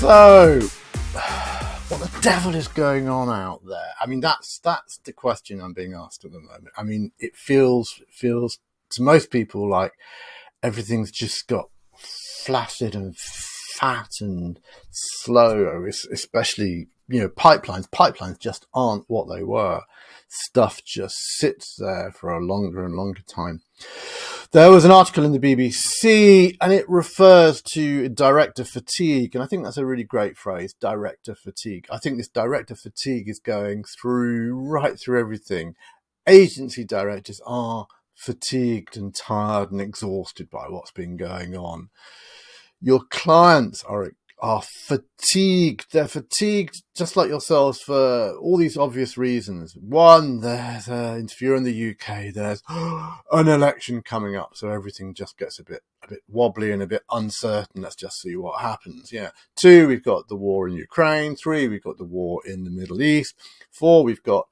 So, what the devil is going on out there? I mean, that's that's the question I'm being asked at the moment. I mean, it feels it feels to most people like everything's just got flaccid and fat and slow, especially you know pipelines. Pipelines just aren't what they were. Stuff just sits there for a longer and longer time. There was an article in the BBC and it refers to director fatigue. And I think that's a really great phrase, director fatigue. I think this director fatigue is going through right through everything. Agency directors are fatigued and tired and exhausted by what's been going on. Your clients are are fatigued. They're fatigued, just like yourselves, for all these obvious reasons. One, there's an interview in the UK, there's an election coming up, so everything just gets a bit a bit wobbly and a bit uncertain. Let's just see what happens. Yeah. Two, we've got the war in Ukraine. Three, we've got the war in the Middle East. Four, we've got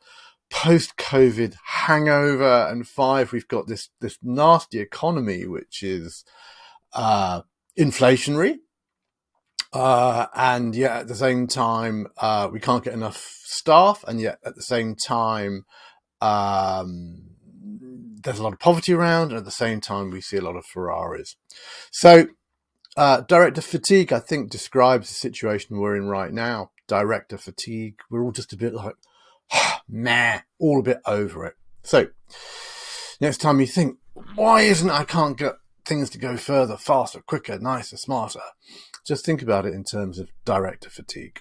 post-COVID hangover, and five, we've got this this nasty economy, which is uh, inflationary uh, and yet at the same time, uh, we can't get enough staff. And yet at the same time, um, there's a lot of poverty around. And at the same time, we see a lot of Ferraris. So, uh, director fatigue, I think, describes the situation we're in right now. Director fatigue. We're all just a bit like, meh, all a bit over it. So, next time you think, why isn't I can't get things to go further, faster, quicker, nicer, smarter? just think about it in terms of director fatigue.